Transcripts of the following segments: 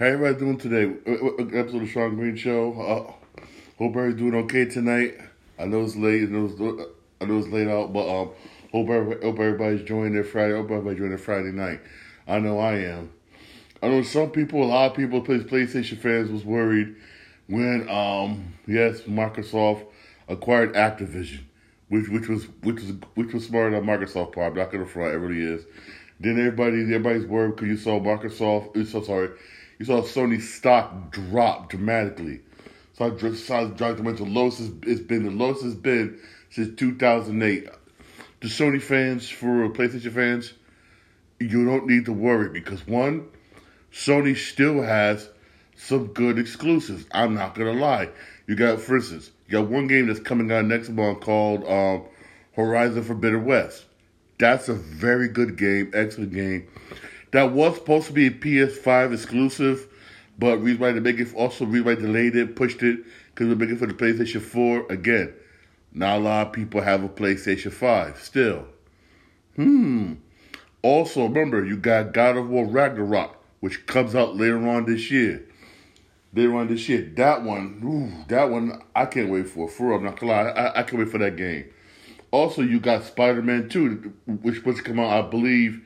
How everybody doing today? Uh, uh, Episode of Shawn Green Show. Uh, hope everybody's doing okay tonight. I know it's late. I know it's, uh, I know it's late out, but um, hope everybody, hope everybody's enjoying their Friday. Hope everybody's enjoying their Friday night. I know I am. I know some people, a lot of people, PlayStation fans, was worried when um, yes, Microsoft acquired Activision, which which was which was which was smart on Microsoft part. Not gonna front, it really is. Then everybody everybody's worried because you saw Microsoft. Saw sorry, you saw Sony stock drop dramatically. So I just saw it dropped to lowest it's been the lowest it's been since 2008. The Sony fans, for PlayStation fans, you don't need to worry because one, Sony still has some good exclusives. I'm not gonna lie. You got, for instance, you got one game that's coming out next month called um, Horizon Forbidden West. That's a very good game, excellent game. That was supposed to be a PS5 exclusive, but reason why they make it also reason why delayed it, pushed it, because they're making for the PlayStation 4. Again, not a lot of people have a PlayStation 5 still. Hmm. Also, remember, you got God of War Ragnarok, which comes out later on this year. Later on this year. That one, ooh, that one, I can't wait for. For real, I'm not gonna lie. I, I can't wait for that game. Also, you got Spider Man 2, which was supposed to come out, I believe,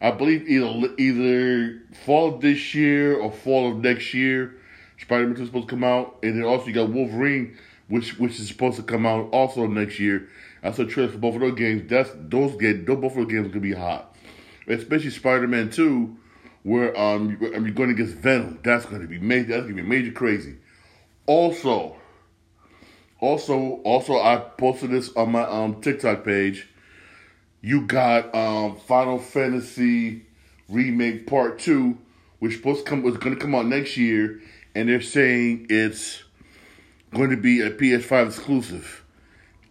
I believe either either fall of this year or fall of next year. Spider Man is supposed to come out. And then also, you got Wolverine, which which is supposed to come out also next year. I saw trailers for both of those games. That's those games. Those both of those games gonna be hot, especially Spider Man Two, where um you're going against Venom. That's gonna be major. That's gonna be major crazy. Also, also, also, I posted this on my um TikTok page. You got um Final Fantasy remake part two, which supposed to come was going to come out next year, and they're saying it's going to be a PS5 exclusive.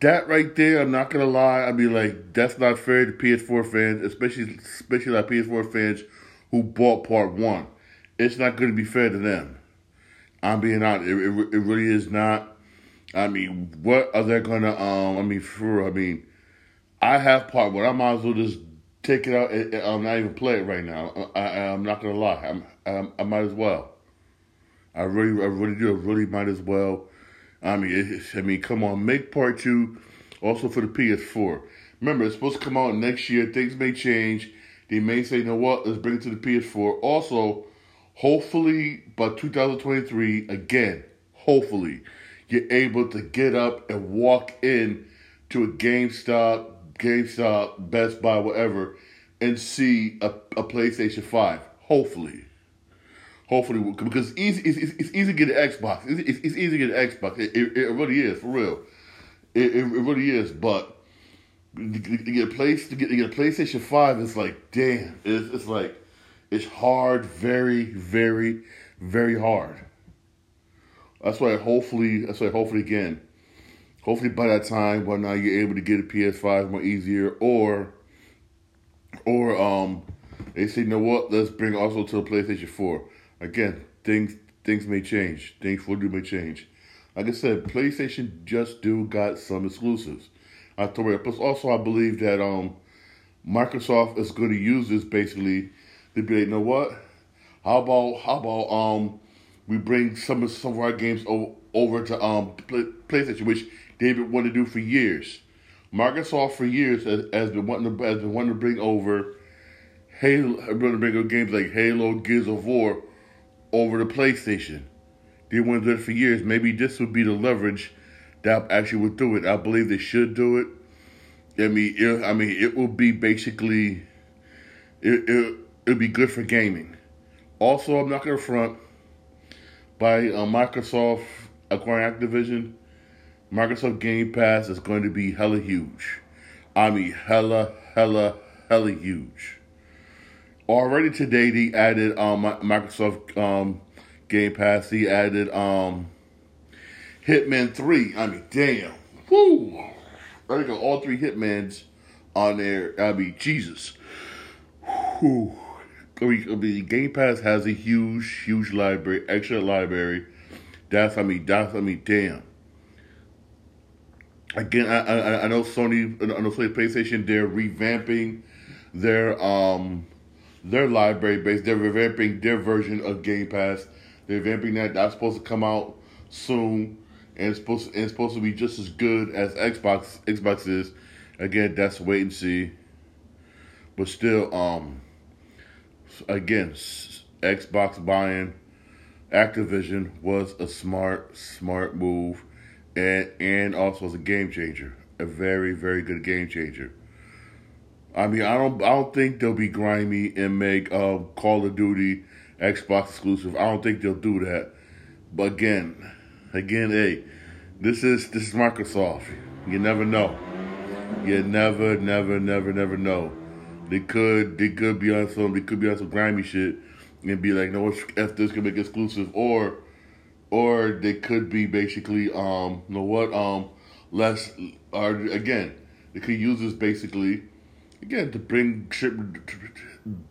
That right there, I'm not gonna lie. I'd be like, that's not fair to PS4 fans, especially especially like PS4 fans who bought Part One. It's not to be fair to them. I'm being honest. It, it, it really is not. I mean, what are they gonna? Um, I mean, for I mean, I have Part One. I might as well just take it out. I'm not even play it right now. I, I'm not gonna lie. I'm, I'm, I might as well. I really, I really do. I really might as well. I mean, I mean, come on, make part two also for the PS4. Remember, it's supposed to come out next year. Things may change. They may say, you know what, let's bring it to the PS4. Also, hopefully by 2023, again, hopefully, you're able to get up and walk in to a GameStop, GameStop, Best Buy, whatever, and see a, a PlayStation 5. Hopefully. Hopefully, because it's easy, it's, it's easy to get an Xbox. It's, it's, it's easy to get an Xbox. It, it, it really is, for real. It, it, it really is. But to get a place to get, to get a PlayStation Five, it's like damn. It's, it's like it's hard, very, very, very hard. That's why hopefully, that's why hopefully again, hopefully by that time, well now you're able to get a PS5 more easier, or, or um, they say you know what, let's bring also to a PlayStation Four. Again, things things may change. Things will do may change. Like I said, PlayStation just do got some exclusives. I told you. Plus, also I believe that um, Microsoft is going to use this basically to be like, you know what? How about how about um, we bring some of some of our games over, over to um PlayStation, which been wanting to do for years. Microsoft for years has, has been wanting to has been wanting to bring over Halo, been to bring over games like Halo, Gears of War over the PlayStation. They wanted to do it for years. Maybe this would be the leverage that actually would do it. I believe they should do it. I mean, it, I mean, it will be basically, it it it'll be good for gaming. Also, I'm not gonna front by uh, Microsoft acquiring Activision. Microsoft Game Pass is going to be hella huge. I mean, hella, hella, hella huge. Already today, they added um, Microsoft um, Game Pass. They added um, Hitman 3. I mean, damn. Woo! I got all three Hitmans on there. I mean, Jesus. Whew. I mean, Game Pass has a huge, huge library, extra library. That's, I mean, that's, I mean, damn. Again, I, I, I know Sony, I know Sony PlayStation, they're revamping their, um, their library base. They're revamping their version of Game Pass. They're revamping that. That's supposed to come out soon, and it's supposed to, and it's supposed to be just as good as Xbox Xbox is. Again, that's wait and see. But still, um, again, Xbox buying Activision was a smart, smart move, and and also as a game changer, a very, very good game changer. I mean, I don't, I don't think they'll be grimy and make uh, Call of Duty Xbox exclusive. I don't think they'll do that. But again, again, hey, this is this is Microsoft. You never know. You never, never, never, never know. They could, they could be on some, they could be on some grimy shit and be like, no, if this can make exclusive, or, or they could be basically, um, you know what, um, less, or again, they could use this basically, again, to bring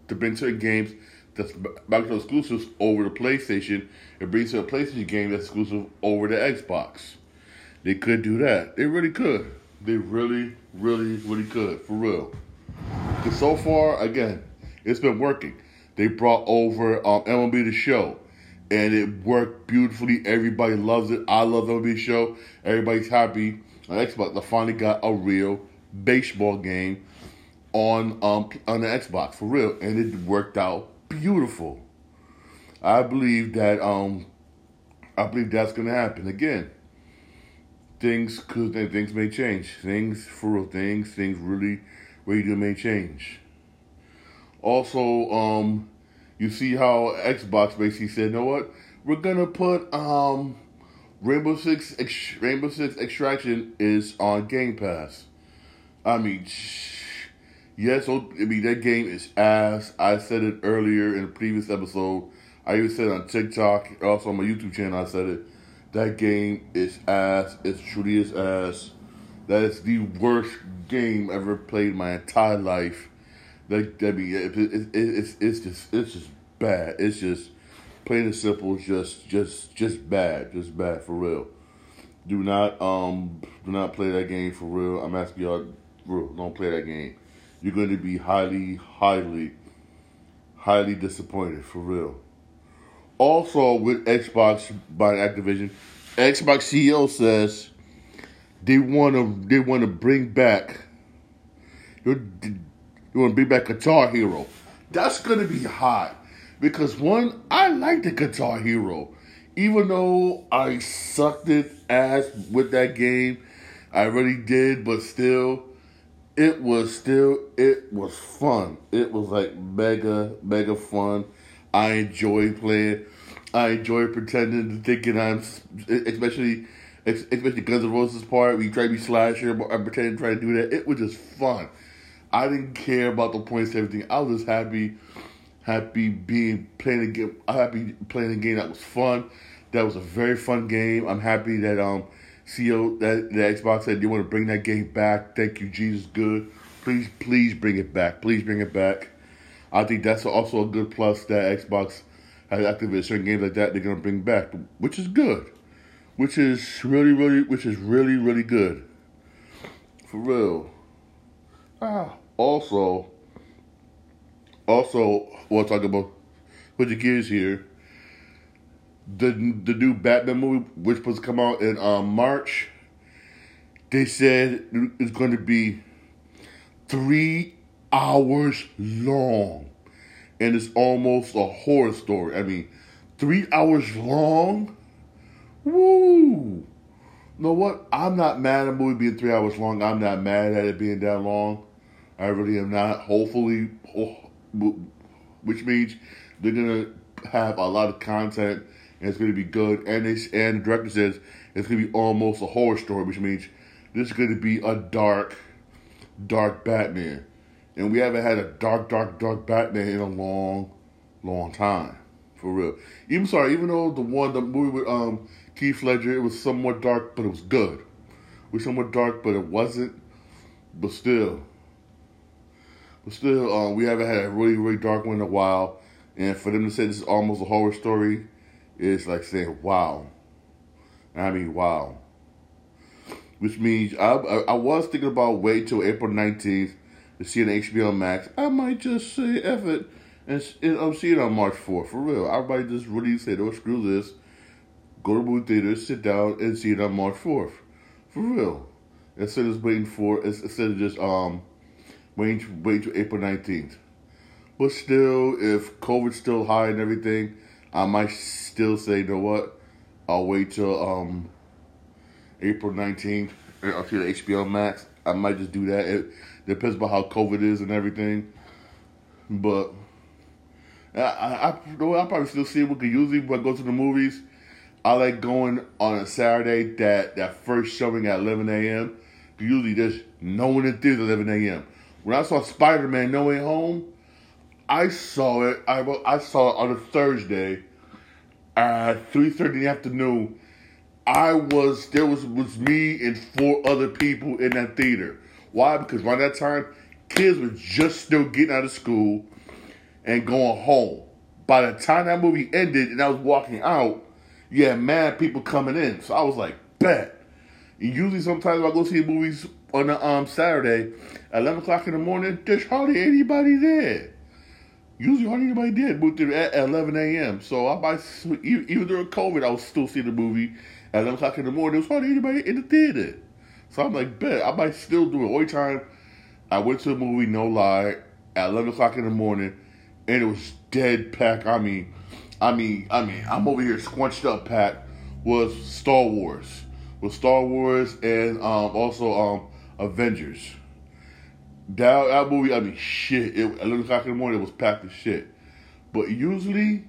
to bring certain games that's Microsoft exclusives over the PlayStation and bring certain PlayStation game that's exclusive over the Xbox. They could do that. They really could. They really, really, really could. For real. Because so far, again, it's been working. They brought over um, MLB The Show, and it worked beautifully. Everybody loves it. I love MLB The Show. Everybody's happy. On Xbox, I finally got a real baseball game on um on the Xbox for real, and it worked out beautiful. I believe that um I believe that's gonna happen again. Things could things may change. Things for real things things really really do may change. Also, um, you see how Xbox basically said, you know what? We're gonna put um, Rainbow Six Ex- Rainbow Six Extraction is on Game Pass. I mean, yes, I mean that game is ass. I said it earlier in a previous episode. I even said on TikTok, also on my YouTube channel. I said it. That game is ass. It's truly is ass. That is the worst game ever played my entire life. Like I mean, it, it, it, it's it's just it's just bad. It's just plain and simple. Just just just bad. Just bad for real. Do not um do not play that game for real. I'm asking y'all, real, don't play that game. You're going to be highly, highly, highly disappointed for real. Also, with Xbox by Activision, Xbox CEO says they want to they want to bring back you want to be back Guitar Hero. That's going to be hot. Because, one, I like the Guitar Hero. Even though I sucked it ass with that game, I really did, but still, it was still, it was fun. It was like mega, mega fun. I enjoy playing. I enjoy pretending to thinking I'm, especially, especially Guns N' Roses part. We try to be slasher, I'm pretending to try to do that. It was just fun. I didn't care about the points and everything. I was just happy, happy being playing a game. Happy playing a game that was fun. That was a very fun game. I'm happy that um CEO that the Xbox said they want to bring that game back. Thank you, Jesus. Good. Please, please bring it back. Please bring it back. I think that's also a good plus that Xbox has activated certain games like that they're gonna bring back, which is good. Which is really, really, which is really, really good. For real. Ah also, also, we'll talk about with the kids here. The the new Batman movie, which was to come out in um, March, they said it's going to be three hours long, and it's almost a horror story. I mean, three hours long. Woo! You know what? I'm not mad at a movie being three hours long. I'm not mad at it being that long. I really am not. Hopefully, which means they're gonna have a lot of content and it's gonna be good. And they, and the director says it's gonna be almost a horror story, which means this is gonna be a dark, dark Batman. And we haven't had a dark, dark, dark Batman in a long, long time. For real. Even sorry, even though the one the movie with um Heath Ledger, it was somewhat dark, but it was good. It was somewhat dark, but it wasn't. But still, but still, um, we haven't had a really, really dark one in a while. And for them to say this is almost a horror story, is like saying, wow. I mean, wow. Which means I, I, I was thinking about wait till April 19th to see an HBO Max. I might just say, F it. and, and I'm seeing it on March 4th for real. Everybody just really said, "Oh, screw this." Go to movie theater, sit down, and see it on March 4th, for real. Instead of waiting for, instead of just um, waiting, waiting to April 19th. But still, if COVID's still high and everything, I might still say, you know what? I'll wait till um, April 19th. I'll see the HBO Max. I might just do that. It depends about how COVID is and everything. But I, I, I I'll probably still see it. We could usually when I go to the movies. I like going on a Saturday that that first showing at 11 a.m. Usually there's no one in theater at 11 a.m. When I saw Spider Man No Way Home, I saw it. I I saw it on a Thursday at 3:30 in the afternoon. I was there was was me and four other people in that theater. Why? Because by that time, kids were just still getting out of school and going home. By the time that movie ended and I was walking out, you had mad people coming in. So I was like, bet. And usually sometimes I go see movies on a um, Saturday at 11 o'clock in the morning, there's hardly anybody there. Usually hardly anybody did. There at 11 a.m. So I buy, even during COVID, I was still seeing the movie at 11 o'clock in the morning. There was hardly anybody in the theater. So I'm like, bet, I might still do it. Only time I went to the movie, no lie, at 11 o'clock in the morning, and it was dead packed. I mean, I mean, I mean, I'm over here squunched up packed, was Star Wars. Was Star Wars and um, also um, Avengers. That, that movie, I mean, shit. It, at 11 o'clock in the morning, it was packed as shit. But usually,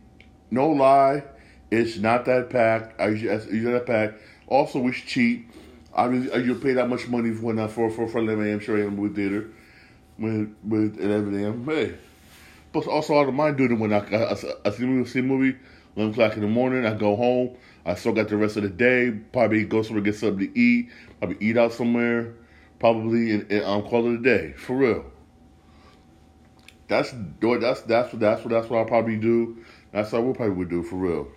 no lie, it's not that packed. I usually, it's that packed. Also, it's cheap. I mean, you pay that much money for uh, for for, for 11 a.m. Sure, in movie theater with with 11 a.m. Hey, but also don't mind doing it when I I, I, I see a movie, see movie 11 o'clock in the morning. I go home. I still got the rest of the day. Probably go somewhere get something to eat. Probably eat out somewhere. Probably in, and um, call it a day for real. That's that's that's what that's what that's what I'll probably do. That's what we probably would do for real.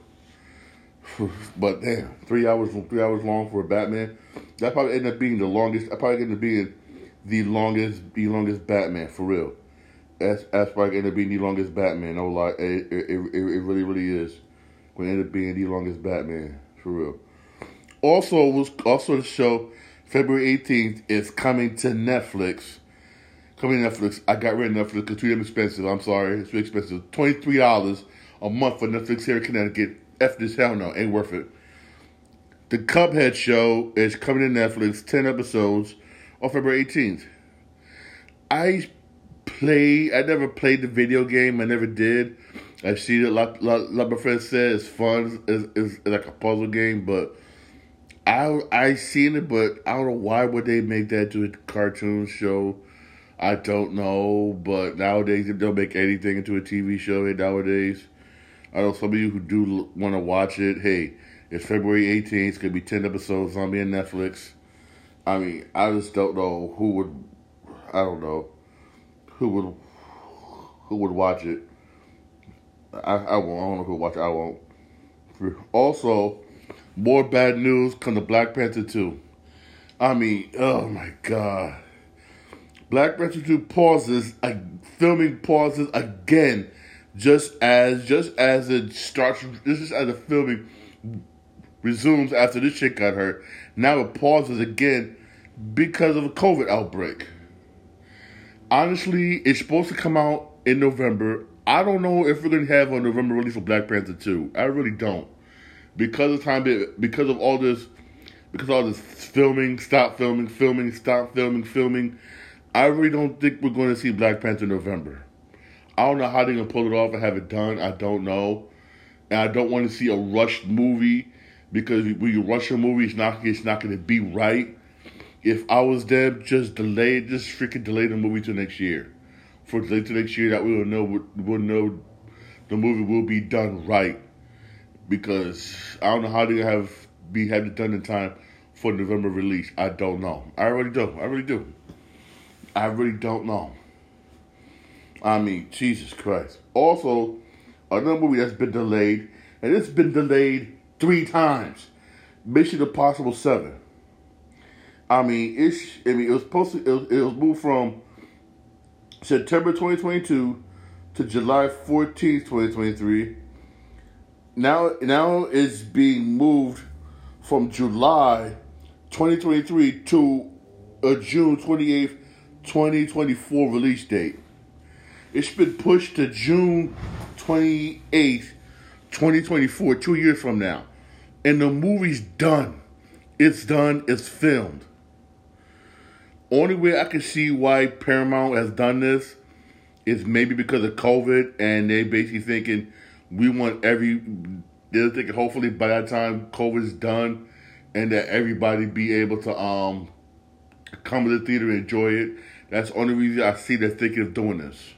But damn, three hours three hours long for a Batman. That probably ended up being the longest. I probably ended up being the longest the longest Batman for real. That's that's probably ended up being the longest Batman. No lie, it it, it, it really really is. Going to end up being the longest Batman for real. Also was also the show February eighteenth is coming to Netflix. Coming to Netflix. I got rid of Netflix because it's too expensive. I'm sorry, it's too expensive. Twenty three dollars a month for Netflix here in Connecticut. F this hell no, ain't worth it. The Cuphead show is coming to Netflix, 10 episodes on February 18th. I play, I never played the video game, I never did. I've seen it, like, like, like my friend said, it's fun, it's, it's, like a puzzle game, but I I seen it, but I don't know why would they make that to a cartoon show. I don't know, but nowadays they don't make anything into a TV show nowadays. I know some of you who do want to watch it. Hey, it's February 18th. It's to be 10 episodes on me on Netflix. I mean, I just don't know who would, I don't know, who would, who would watch it. I, I won't. I don't know who watch it. I won't. Also, more bad news come to Black Panther 2. I mean, oh my God. Black Panther 2 pauses, uh, filming pauses again just as just as it starts, just as the filming resumes after this chick got hurt. Now it pauses again because of a COVID outbreak. Honestly, it's supposed to come out in November. I don't know if we're gonna have a November release for Black Panther 2. I really don't. Because of time because of all this because of all this filming, stop filming, filming, stop filming, filming, I really don't think we're gonna see Black Panther November. I don't know how they're gonna pull it off and have it done. I don't know, and I don't want to see a rushed movie because when you rush a movie, it's not it's not gonna be right. If I was them, just delay, just freaking delay the movie to next year. For delay to next year, that we will know we'll know the movie will be done right. Because I don't know how they have be have it done in time for November release. I don't know. I really do. I really do. I really don't know. I mean, Jesus Christ. Also, another movie that's been delayed, and it's been delayed three times. Mission Impossible Seven. I mean, it's. I mean, it was supposed to. It was, it was moved from September 2022 to July 14th, 2023. Now, now it's being moved from July 2023 to a June 28th, 2024 release date. It's been pushed to June 28th, 2024, two years from now. And the movie's done. It's done, it's filmed. Only way I can see why Paramount has done this is maybe because of COVID and they basically thinking we want every they're thinking hopefully by that time COVID's done and that everybody be able to um come to the theater and enjoy it. That's the only reason I see they're thinking of doing this.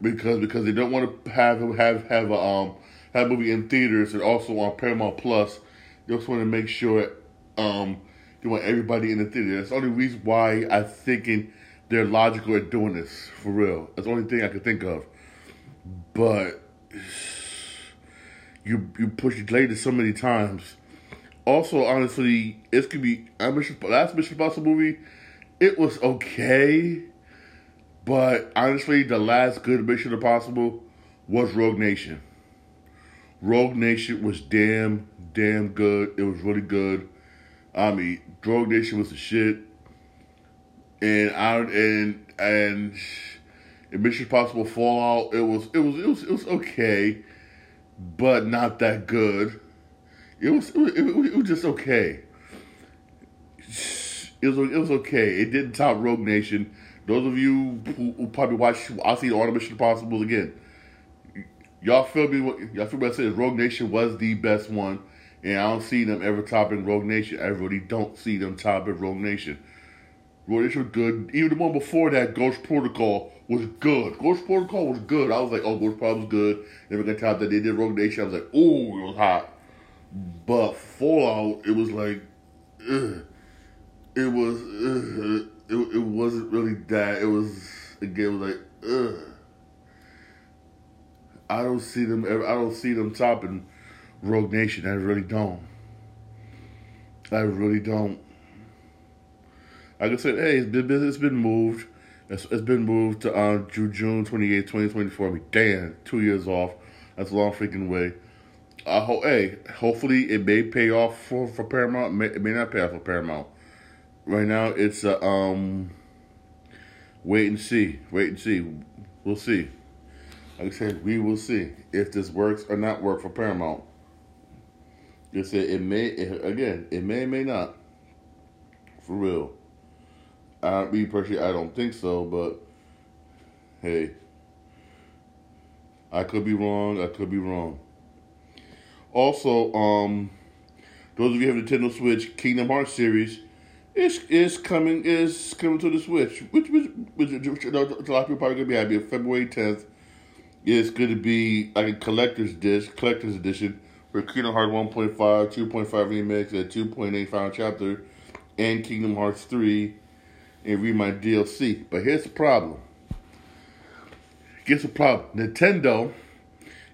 Because because they don't want to have have have a um have a movie in theaters and also on Paramount Plus. They just want to make sure um they want everybody in the theater. That's the only reason why I'm thinking they're logical at doing this for real. That's the only thing I can think of. But you you push it later so many times. Also, honestly, it could be I Mission last Mission Impossible movie. It was okay, but honestly, the last good Mission Impossible was Rogue Nation. Rogue Nation was damn damn good. It was really good. I mean, Rogue Nation was the shit. And I and and Mission Impossible Fallout. It was it was it was it was okay but not that good. It was it was, it was just okay. It was it was okay. It didn't top Rogue Nation. Those of you who, who probably watch, I'll see all the Mission Impossibles again. Y'all feel me? Y'all feel me? I said Rogue Nation was the best one, and I don't see them ever topping Rogue Nation. I really don't see them topping Rogue Nation. Rogue Nation was good. Even the one before that, Ghost Protocol, was good. Ghost Protocol was good. I was like, oh, Ghost Protocol was good. Then we got time that they did Rogue Nation. I was like, oh, it was hot. But Fallout, it was like, ugh. it was, ugh. it, it wasn't really that. It was again, it was like, ugh. I don't see them. I don't see them topping Rogue Nation. I really don't. I really don't. Like I said, hey, it's been it's been moved. It's, it's been moved to uh, June 28, 2024. I mean, damn, two years off. That's a long freaking way. I hope, hey, hopefully it may pay off for, for Paramount. It may, it may not pay off for Paramount. Right now, it's a, um, wait and see. Wait and see. We'll see. Like I said, we will see if this works or not work for Paramount. It said it may, it, again, it may, may not. For real. I, me personally, I don't think so, but hey, I could be wrong. I could be wrong. Also, um, those of you who have Nintendo Switch, Kingdom Hearts series is is coming is coming to the Switch, which which, which, which a lot of people probably gonna be happy. February tenth is to be like a collector's disc, collector's edition for Kingdom Hearts 1.5, 2.5 remix, and 2.8 final chapter, and Kingdom Hearts 3 and Re Mind DLC. But here's the problem. Here's the problem. Nintendo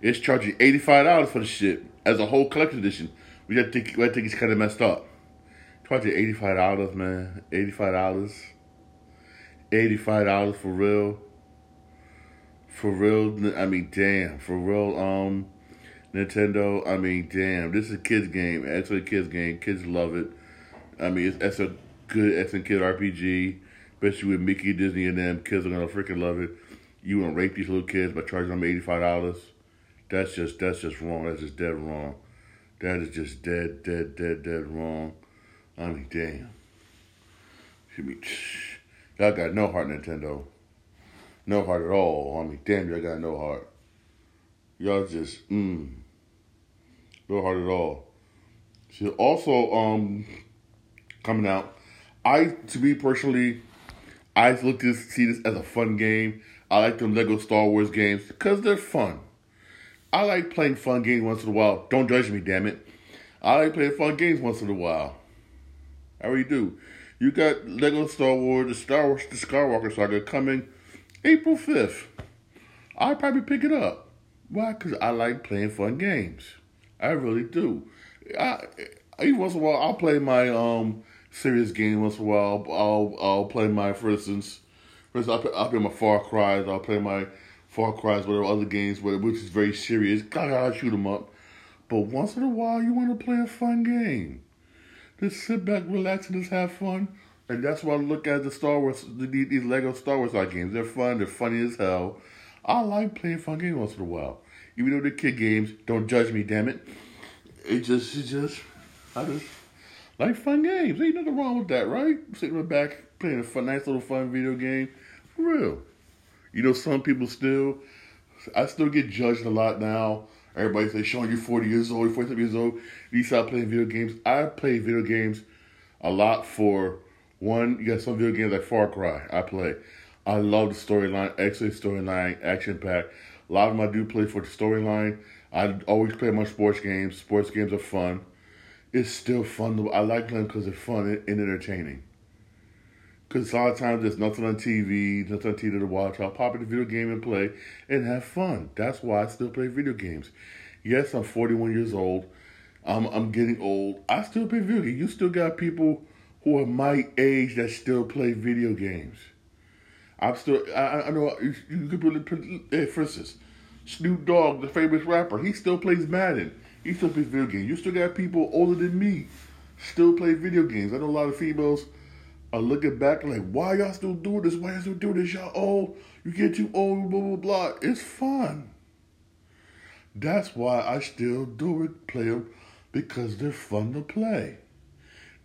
is charging $85 for the shit as a whole collector's edition. We just think, I think it's kind of messed up. Charging $85, man. $85. $85 for real. For real, I mean, damn. For real, um, Nintendo, I mean, damn. This is a kid's game. Actually, a kid's game. Kids love it. I mean, it's, it's a good excellent kid RPG, especially with Mickey, Disney, and them. Kids are gonna freaking love it. You wanna rape these little kids by charging them eighty five dollars? That's just that's just wrong. That's just dead wrong. That is just dead, dead, dead, dead wrong. I mean, damn. I mean, y'all got no heart, Nintendo. No heart at all. I mean, damn, y'all got no heart. Y'all just, mm, no heart at all. See, also, um, coming out I, to me personally, I look to see this as a fun game. I like them Lego Star Wars games because they're fun. I like playing fun games once in a while. Don't judge me, damn it. I like playing fun games once in a while. I really do. You got Lego Star Wars, the Star Wars, the Skywalker Saga coming April 5th. I'll probably pick it up. Why? Because I like playing fun games. I really do. I, every once in a while, I'll play my um serious game once in a while. I'll I'll play my, for instance, First, I'll play, I'll play my Far Cries. I'll play my Far Cries, whatever other games, which is very serious. Gotta shoot them up. But once in a while, you want to play a fun game. Just sit back, relax, and just have fun. And that's why I look at the Star Wars, these Lego Star Wars art games. They're fun. They're funny as hell. I like playing fun games once in a while, even though they're kid games. Don't judge me, damn it. It just, it just, I just like fun games. Ain't nothing wrong with that, right? Sitting back playing a fun, nice little fun video game, for real. You know, some people still, I still get judged a lot now. Everybody say, Shawn, you're 40 years old, you're 47 years old. You stop playing video games. I play video games a lot for one, you got some video games like Far Cry. I play. I love the storyline, excellent storyline, action packed. A lot of them I do play for the storyline. I always play my sports games. Sports games are fun. It's still fun. I like them because they're fun and, entertaining. Because a lot of times there's nothing on TV, nothing on TV to watch. I'll pop in the video game and play and have fun. That's why I still play video games. Yes, I'm 41 years old. I'm I'm getting old. I still play video games. You still got people who are my age that still play video games. I'm still, I, I know, you, you could hey, for instance, Snoop Dogg, the famous rapper, he still plays Madden. He still plays video games. You still got people older than me still play video games. I know a lot of females are looking back like, why y'all still doing this? Why y'all still doing this? Y'all old. You get too old, blah, blah, blah. It's fun. That's why I still do it, play them, because they're fun to play.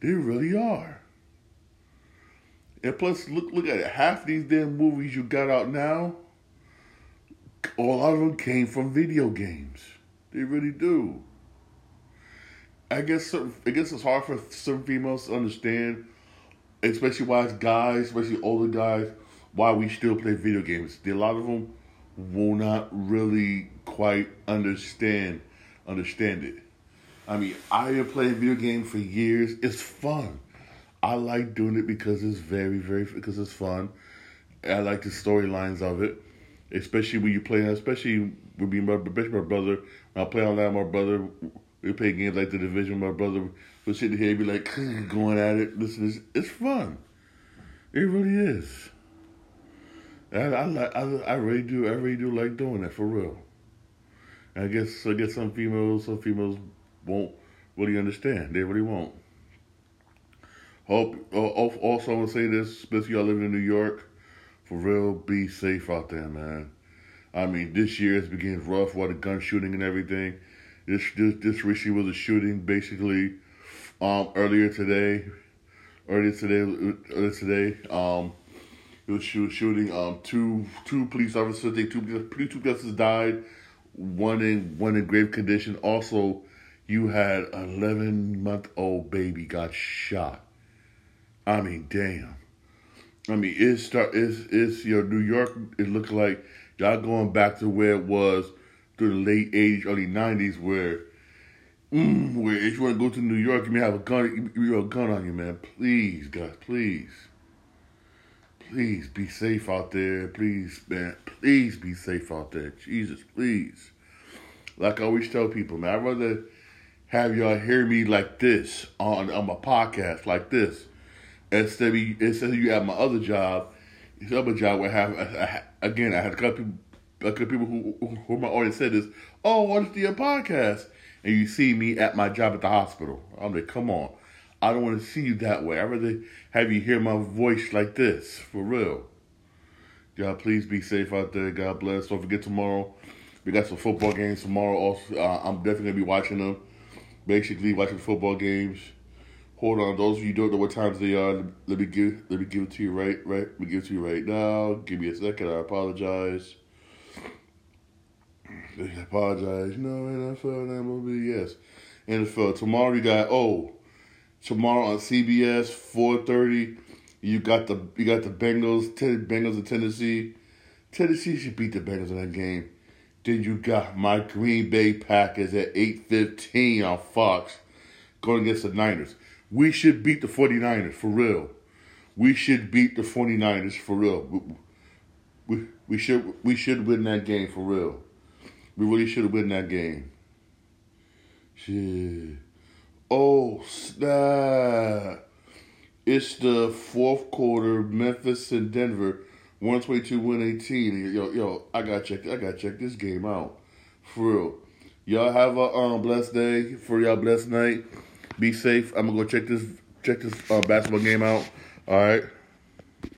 They really are. And plus, look look at it. Half these damn movies you got out now, a lot of them came from video games. They really do. I guess I guess it's hard for some females to understand, especially why it's guys, especially older guys, why we still play video games. A lot of them will not really quite understand understand it. I mean, I have played video games for years. It's fun. I like doing it because it's very, very because it's fun. I like the storylines of it, especially when you play. Especially with me, my, especially my brother. When I play online, my brother. We play games like the Division. My brother would sit here and be like going at it. Listen, it's, it's fun. It really is. I, I like. I, I really do. I really do like doing that for real. I guess I guess some females, some females won't really understand. They really won't. Hope. Uh, also, I want to say this, especially y'all living in New York, for real, be safe out there, man. I mean, this year it's begun rough with the gun shooting and everything. This this this recently was a shooting, basically, um, earlier today, earlier today, earlier today, um, was shoot, shooting. Um, two two police officers, think two two police officers died. One in one in grave condition. Also, you had an 11 month old baby got shot. I mean, damn. I mean, it's start it's it's your New York. It looked like y'all going back to where it was through the late '80s, early '90s, where mm, where if you want to go to New York, you may have a gun. You have a gun on you, man. Please, guys, please, please be safe out there. Please, man, please be safe out there. Jesus, please. Like I always tell people, man, I'd rather have y'all hear me like this on on my podcast like this instead of instead of you have my other job. This other job I have again I had a couple a the people who who my audience said this. Oh, what's the podcast? And you see me at my job at the hospital. I'm like, come on. I don't want to see you that way. I'd rather have you hear my voice like this, for real. Y'all, please be safe out there. God bless. Don't forget tomorrow. We got some football games tomorrow. Also, uh, I'm definitely gonna be watching them basically watching football games. Hold on, those of you don't know what times they are, let me give let me give it to you right right let me give it to you right now. Give me a second, I apologize. I apologize. No, NFL MLB, yes. NFL. Tomorrow you got oh tomorrow on CBS, four thirty, you got the you got the Bengals, ten Bengals of Tennessee. Tennessee should beat the Bengals in that game. Then you got my Green Bay Packers at 8.15 on Fox going against the Niners. We should beat the 49ers, for real. We should beat the 49ers, for real. We, we, should we should win that game, for real. We really should have win that game. Shit. Oh, snap. It's the fourth quarter, Memphis and Denver. 122, 118. Yo, yo, I gotta check. I gotta check this game out. For real. Y'all have a um blessed day. For y'all blessed night. Be safe. I'm gonna go check this check this uh, basketball game out. All right.